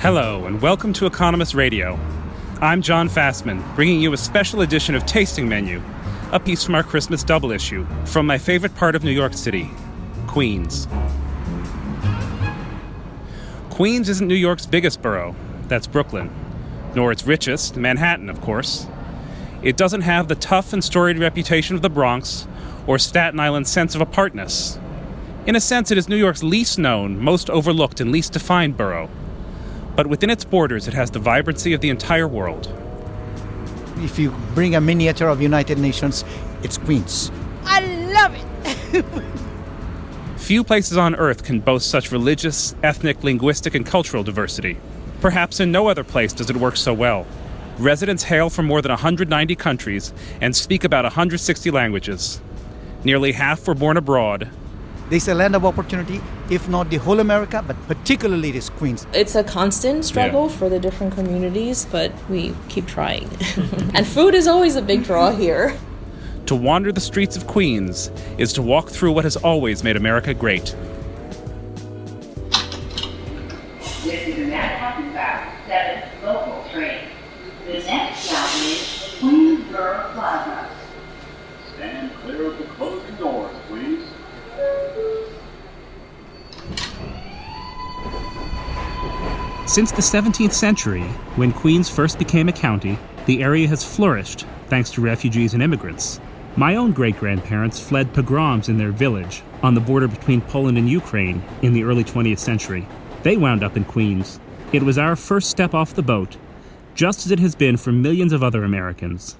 Hello, and welcome to Economist Radio. I'm Jon Fasman, bringing you a special edition of Tasting Menu, a piece from our Christmas double issue from my favorite part of New York City, Queens. Queens isn't New York's biggest borough, that's Brooklyn, nor its richest, Manhattan, of course. It doesn't have the tough and storied reputation of the Bronx or Staten Island's sense of apartness. In a sense, it is New York's least known, most overlooked, and least defined borough. But within its borders, it has the vibrancy of the entire world. If you bring a miniature of United Nations, it's Queens. I love it. Few places on earth can boast such religious, ethnic, linguistic, and cultural diversity. Perhaps in no other place does it work so well. Residents hail from more than 190 countries and speak about 160 languages. Nearly half were born abroad, There's a land of opportunity, if not the whole America, but particularly this Queens. It's a constant struggle for the different communities, but we keep trying. and food is always a big draw here. To wander the streets of Queens is to walk through what has always made America great. Since the 17th century, when Queens first became a county, the area has flourished thanks to refugees and immigrants. My own great grandparents fled pogroms in their village on the border between Poland and Ukraine in the early 20th century. They wound up in Queens. It was our first step off the boat, just as it has been for millions of other Americans.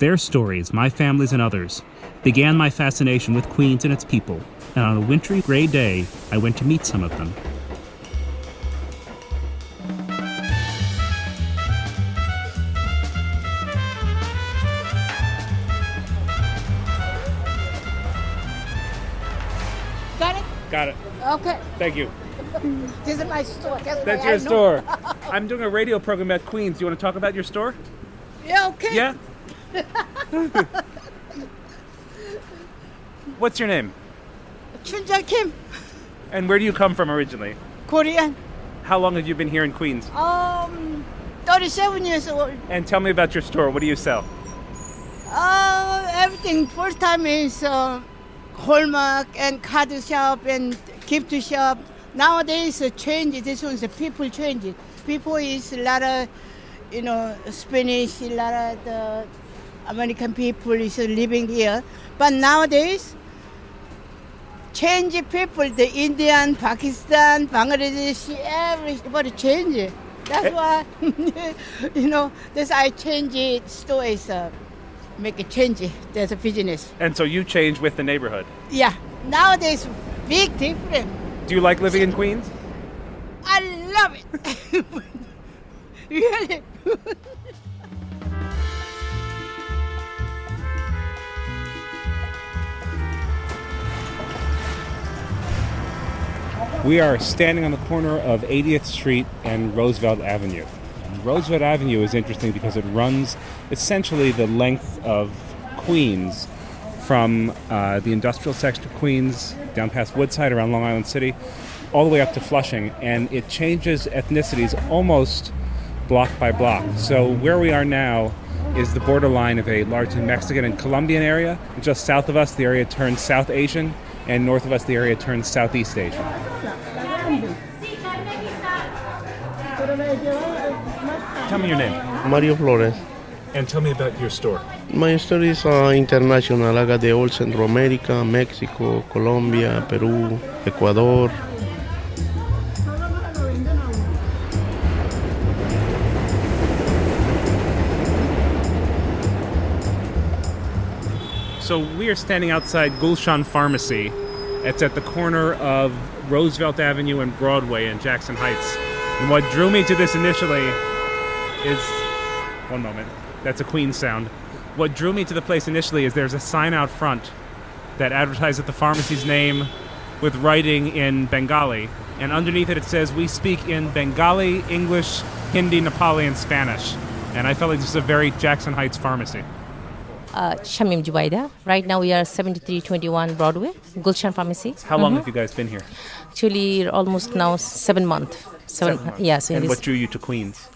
Their stories, my family's and others, began my fascination with Queens and its people, and on a wintry gray day, I went to meet some of them. Okay. Thank you. This is my store. That's, That's your store. I'm doing a radio program at Queens. Do you want to talk about your store? Yeah, okay. Yeah? What's your name? Chunja Kim, And where do you come from originally? Korean. How long have you been here in Queens? Um, 37 years old. And tell me about your store. What do you sell? Uh, everything. First time is uh, Hallmark and card shop and gift shop. Nowadays, uh, change. This one's a people change. People is a lot of, you know, Spanish, a lot of the American people is living here. But nowadays, change people, the Indian, Pakistan, Bangladesh, everybody change. That's why, you know, this I change it. Store is uh, make a change. There's a business. And so you change with the neighborhood. Yeah, nowadays big difference. Do you like living in Queens? I love it. really. We are standing on the corner of 80th Street and Roosevelt Avenue. And Roosevelt Avenue is interesting because it runs essentially the length of Queens from uh, the industrial section of Queens down past Woodside around Long Island City all the way up to Flushing. And it changes ethnicities almost block by block. So where we are now is the borderline of a largely Mexican and Colombian area. Just south of us, the area turns South Asian, and north of us, the area turns Southeast Asian. Tell me your name. Mario Flores. And tell me about your store. My is uh, international. I got the all Central America, Mexico, Colombia, Peru, Ecuador. So we are standing outside Gulshan Pharmacy. It's at the corner of Roosevelt Avenue and Broadway in Jackson Heights. And what drew me to this initially is one moment. That's a Queen sound. What drew me to the place initially is there's a sign out front that advertises the pharmacy's name with writing in Bengali. And underneath it, it says, We speak in Bengali, English, Hindi, Nepali, and Spanish. And I felt like this is a very Jackson Heights pharmacy. Uh, Shamim Jubaida. Right now we are 7321 Broadway, Gulshan Pharmacy. How long Mhm. have you guys been here? Actually, almost now seven months. Seven, Seven months. yeah. So and what drew you to Queens?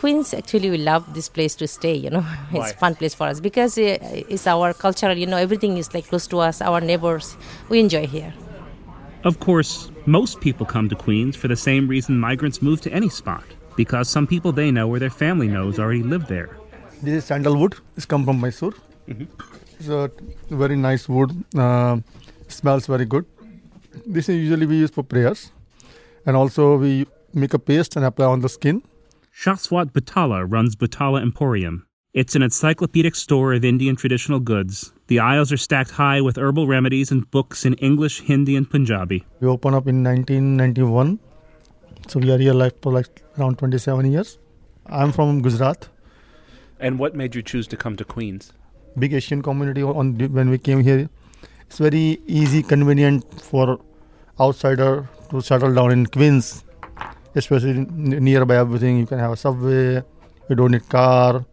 Queens, actually, we love this place to stay. You know, Why? it's fun place for us because uh, it's our cultural. You know, everything is like close to us. Our neighbors, we enjoy here. Of course, most people come to Queens for the same reason migrants move to any spot because some people they know or their family knows already live there. This is sandalwood. It's come from Mysore. It's a very nice wood. Uh, smells very good. This is usually we use for prayers, and also we make a paste and apply on the skin. Shaswat Butala runs Butala Emporium. It's an encyclopedic store of Indian traditional goods. The aisles are stacked high with herbal remedies and books in English, Hindi, and Punjabi. We opened up in 1991, so we are here like for like around 27 years. I'm from Gujarat. And what made you choose to come to Queens? big Asian community on when we came here. It's very easy, convenient for outsider to settle down in Queens, especially nearby everything. You can have a subway. You don't need car.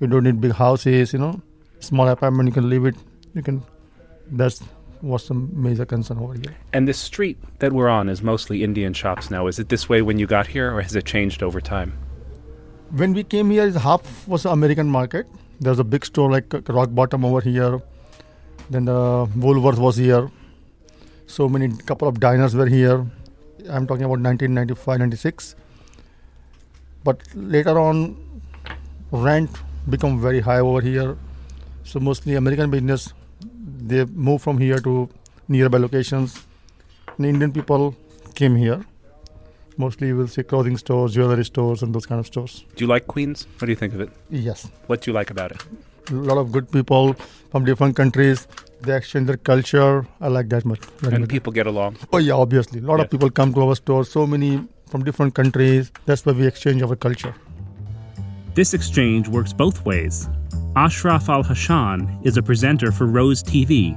You don't need big houses. You know, small apartment. You can live it. You can. That's what's the major concern over here. And this street that we're on is mostly Indian shops now. Is it this way when you got here, or has it changed over time? When we came here, half was the American market. There's a big store like Rock Bottom over here. Then the Woolworth was here. So many couple of diners were here. I'm talking about 1995, 96. But later on, rent become very high over here. So mostly American business, they move from here to nearby locations. And Indian people came here. Mostly you will see clothing stores, jewelry stores, and those kind of stores. Do you like Queens? What do you think of it? Yes. What do you like about it? A lot of good people from different countries. They exchange their culture. I like that much. very And much. people get along. Oh yeah, obviously. A lot Yeah. of people come to our store. So many from different countries. That's why we exchange our culture. This exchange works both ways. Ashraf Al Hashan is a presenter for Rose TV,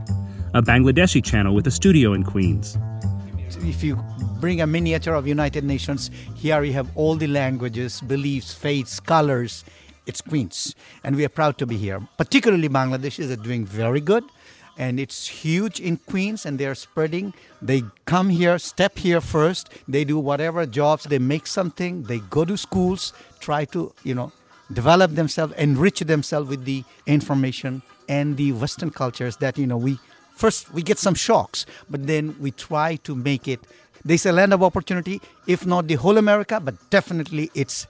a Bangladeshi channel with a studio in Queens. If you bring a miniature of United Nations, here you have all the languages, beliefs, faiths, colors. It's Queens, and we are proud to be here. Particularly Bangladeshis are doing very good, and it's huge in Queens, and they are spreading. They come here, step here first. They do whatever jobs. They make something. They go to schools, try to you know develop themselves, enrich themselves with the information and the Western cultures that you know we first we get some shocks, but then we try to make it. There's a land of opportunity, if not the whole America, but definitely it's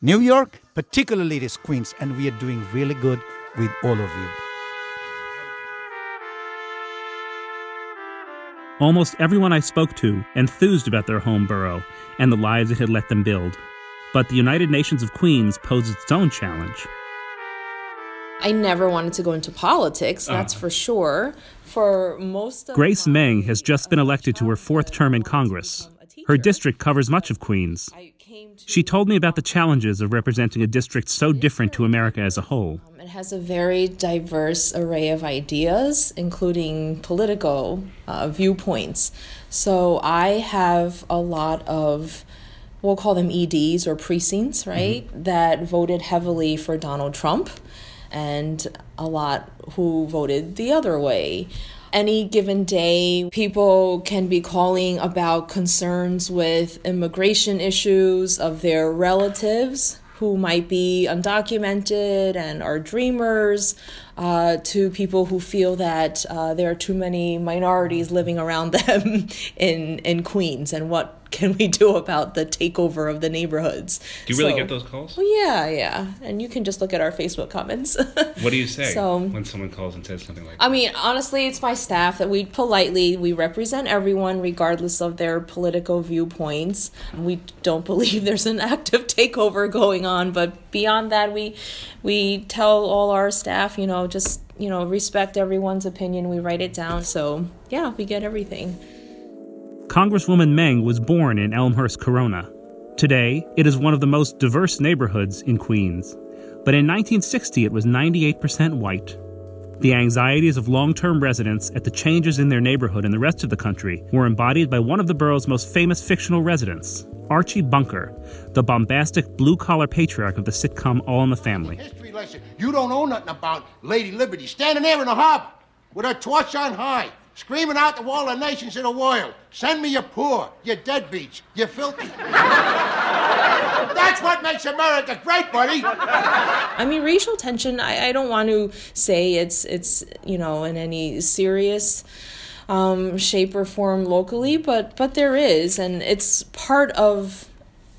New York, particularly it is Queens, and we are doing really good with all of you. Almost everyone I spoke to enthused about their home borough and the lives it had let them build. But the United Nations of Queens posed its own challenge. I never wanted to go into politics, that's Ah. for sure. For most of Grace Meng has just been elected to her fourth term in Congress. Her district covers much of Queens. She told me about the challenges of representing a district so different to America um, as a whole. Um, it has a very diverse array of ideas, including political uh, viewpoints. So I have a lot of, we'll call them EDs or precincts, mm-hmm. right, that voted heavily for Donald Trump, and a lot who voted the other way. Any given day, people can be calling about concerns with immigration issues of their relatives who might be undocumented and are dreamers, uh, to people who feel that uh, there are too many minorities living around them in in Queens, and what can we do about the takeover of the neighborhoods? Do you really So- get those calls? Well, yeah, yeah, and you can just look at our Facebook comments. What do you say So- when someone calls and says something like that? I mean, honestly, it's my staff that we politely we represent everyone regardless of their political viewpoints. We don't believe there's an active takeover going on, but beyond that, we we tell all our staff, you know, just you know, respect everyone's opinion. We write it down. So, yeah, we get everything. Congresswoman Meng was born in Elmhurst, Corona. Today, it is one of the most diverse neighborhoods in Queens. But in 1960, it was 98% white. The anxieties of long term residents at the changes in their neighborhood and the rest of the country were embodied by one of the borough's most famous fictional residents, Archie Bunker, the bombastic blue collar patriarch of the sitcom All in the Family. History lesson. You don't know nothing about Lady Liberty standing there in the harbor with her torch on high, screaming out to all the nations in the world, send me your poor, your deadbeats, you filthy. That's what makes America great, buddy. I mean, racial tension. I, I don't want to say it's it's you know in any serious um, shape or form locally, but but there is, and it's part of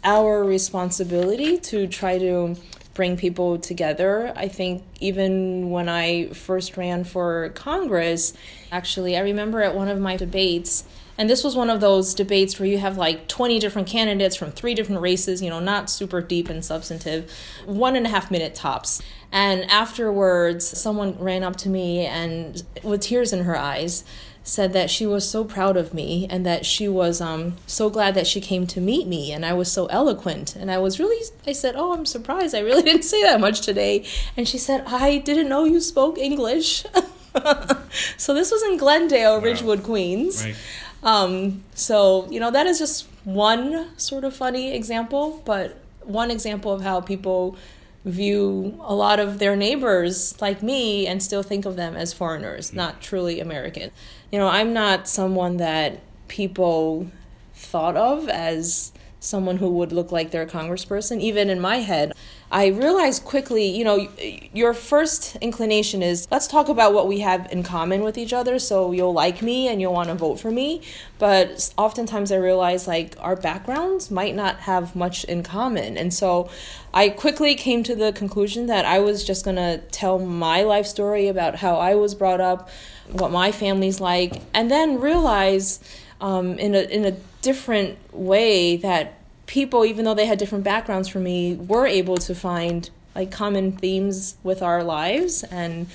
our responsibility to try to bring people together. I think even when I first ran for Congress, actually, I remember at one of my debates. And this was one of those debates where you have like 20 different candidates from three different races, you know, not super deep and substantive, one and a half minute tops. And afterwards, someone ran up to me and with tears in her eyes said that she was so proud of me and that she was um, so glad that she came to meet me and I was so eloquent. And I was really, I said, Oh, I'm surprised. I really didn't say that much today. And she said, I didn't know you spoke English. so this was in Glendale, wow. Ridgewood, Queens. Right. Um, so, you know, that is just one sort of funny example, but one example of how people view a lot of their neighbors like me and still think of them as foreigners, hmm. not truly American. You know, I'm not someone that people thought of as someone who would look like their congressperson, even in my head. I realized quickly, you know, your first inclination is let's talk about what we have in common with each other so you'll like me and you'll want to vote for me. But oftentimes I realize like our backgrounds might not have much in common. And so I quickly came to the conclusion that I was just going to tell my life story about how I was brought up, what my family's like, and then realize um, in, a, in a different way that people, even though they had different backgrounds from me, were able to find like common themes with our lives and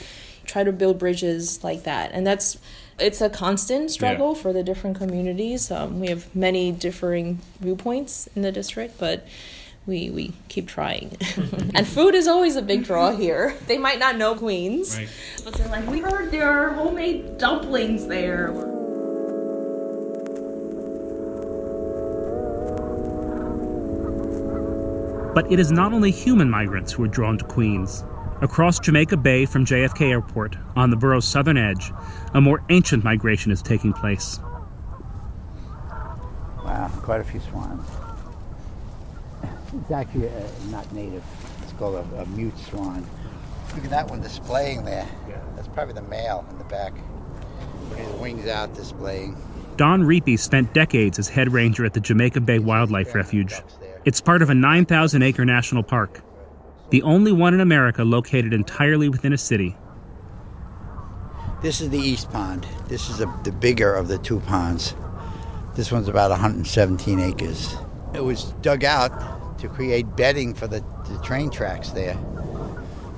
try to build bridges like that. And that's it's a constant struggle yeah. for the different communities. Um, we have many differing viewpoints in the district, but we we keep trying. and food is always a big draw here. They might not know Queens, right. but they're like, we heard there are homemade dumplings there. But it is not only human migrants who are drawn to Queens. Across Jamaica Bay from JFK Airport, on the borough's southern edge, a more ancient migration is taking place. Wow, quite a few swans. It's actually uh, not native. It's called a, a, mute swan. Look at that one displaying there. That's probably the male in the back. With his wings out displaying. Don Riepe spent decades as head ranger at the Jamaica Bay Wildlife Refuge. It's part of a 9,000 acre national park, the only one in America located entirely within a city. This is the East Pond. This is a, the bigger of the two ponds. This one's about 117 acres. It was dug out to create bedding for the, the train tracks there.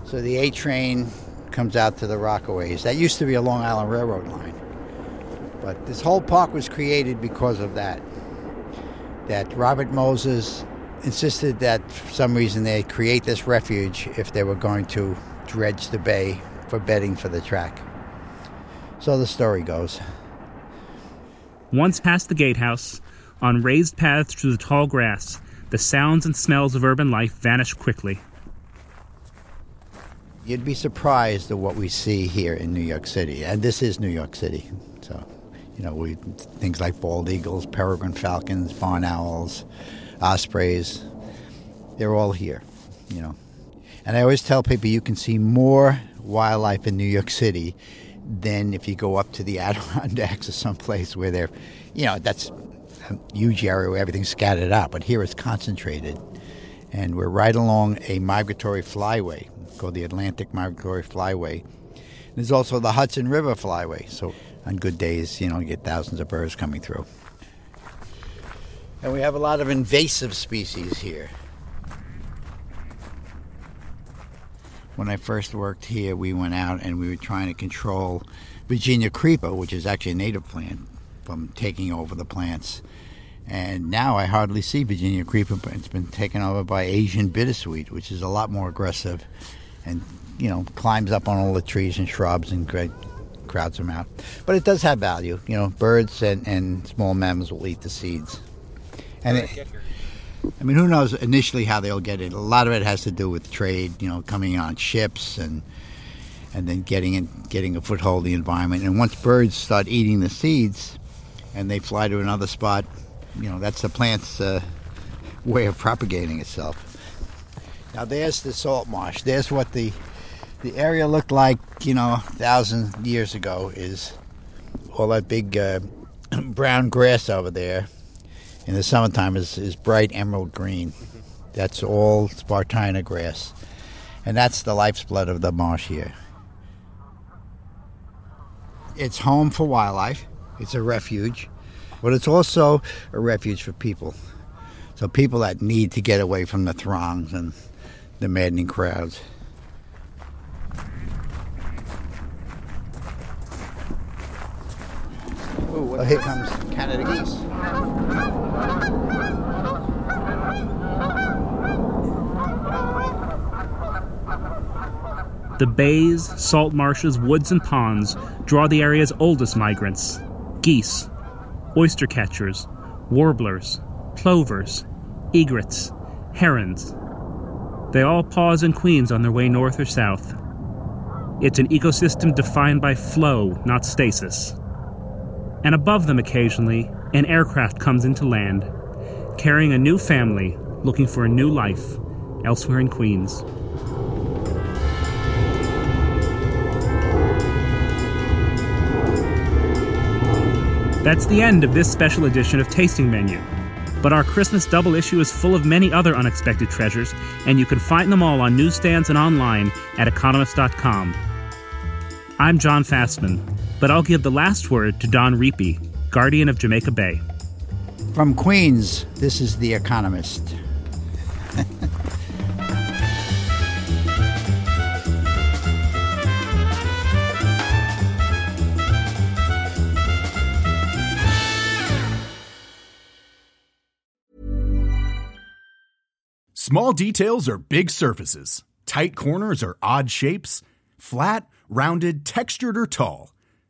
So the A train comes out to the Rockaways. That used to be a Long Island Railroad line. But this whole park was created because of that. That Robert Moses insisted that for some reason they create this refuge if they were going to dredge the bay for bedding for the track. So the story goes. Once past the gatehouse, on raised paths through the tall grass, the sounds and smells of urban life vanish quickly. You'd be surprised at what we see here in New York City, and this is New York City. So, you know, we things like bald eagles, peregrine falcons, barn owls, ospreys. They're all here, you know. And I always tell people you can see more wildlife in New York City than if you go up to the Adirondacks or someplace where they're, you know, that's a huge area where everything's scattered out. But here it's concentrated. And we're right along a migratory flyway called the Atlantic Migratory Flyway. There's also the Hudson River Flyway. So on good days, you know, you get thousands of birds coming through. And we have a lot of invasive species here. when I first worked here, we went out and we were trying to control Virginia creeper, which is actually a native plant, from taking over the plants. And now I hardly see Virginia creeper, but it's been taken over by Asian bittersweet, which is a lot more aggressive and, you know, climbs up on all the trees and shrubs and crowds them out. But it does have value. You know, birds and, and small mammals will eat the seeds. And it, I mean, who knows initially how they'll get it? A lot of it has to do with trade, you know, coming on ships and and then getting in, getting a foothold in the environment. And once birds start eating the seeds, and they fly to another spot, you know, that's the plant's uh, way of propagating itself. Now, there's the salt marsh. There's what the the area looked like, you know, a thousand years ago. Is all that big uh, brown grass over there in the summertime is, is bright emerald green. That's all Spartina grass. And that's the lifeblood of the marsh here. It's home for wildlife, it's a refuge, but it's also a refuge for people. So, people that need to get away from the throngs and the maddening crowds. Ooh, oh, here comes Canada geese. The bays, salt marshes, woods, and ponds draw the area's oldest migrants geese, oyster catchers, warblers, plovers, egrets, herons. They all pause in Queens on their way north or south. It's an ecosystem defined by flow, not stasis. And above them, occasionally, an aircraft comes into land, carrying a new family looking for a new life elsewhere in Queens. That's the end of this special edition of Tasting Menu. But our Christmas double issue is full of many other unexpected treasures, and you can find them all on newsstands and online at economist.com. I'm Jon Fasman, but I'll give the last word to Don Riepe, guardian of Jamaica Bay. From Queens, this is The Economist. Small details are big surfaces. Tight corners are odd shapes. Flat, rounded, textured, or tall.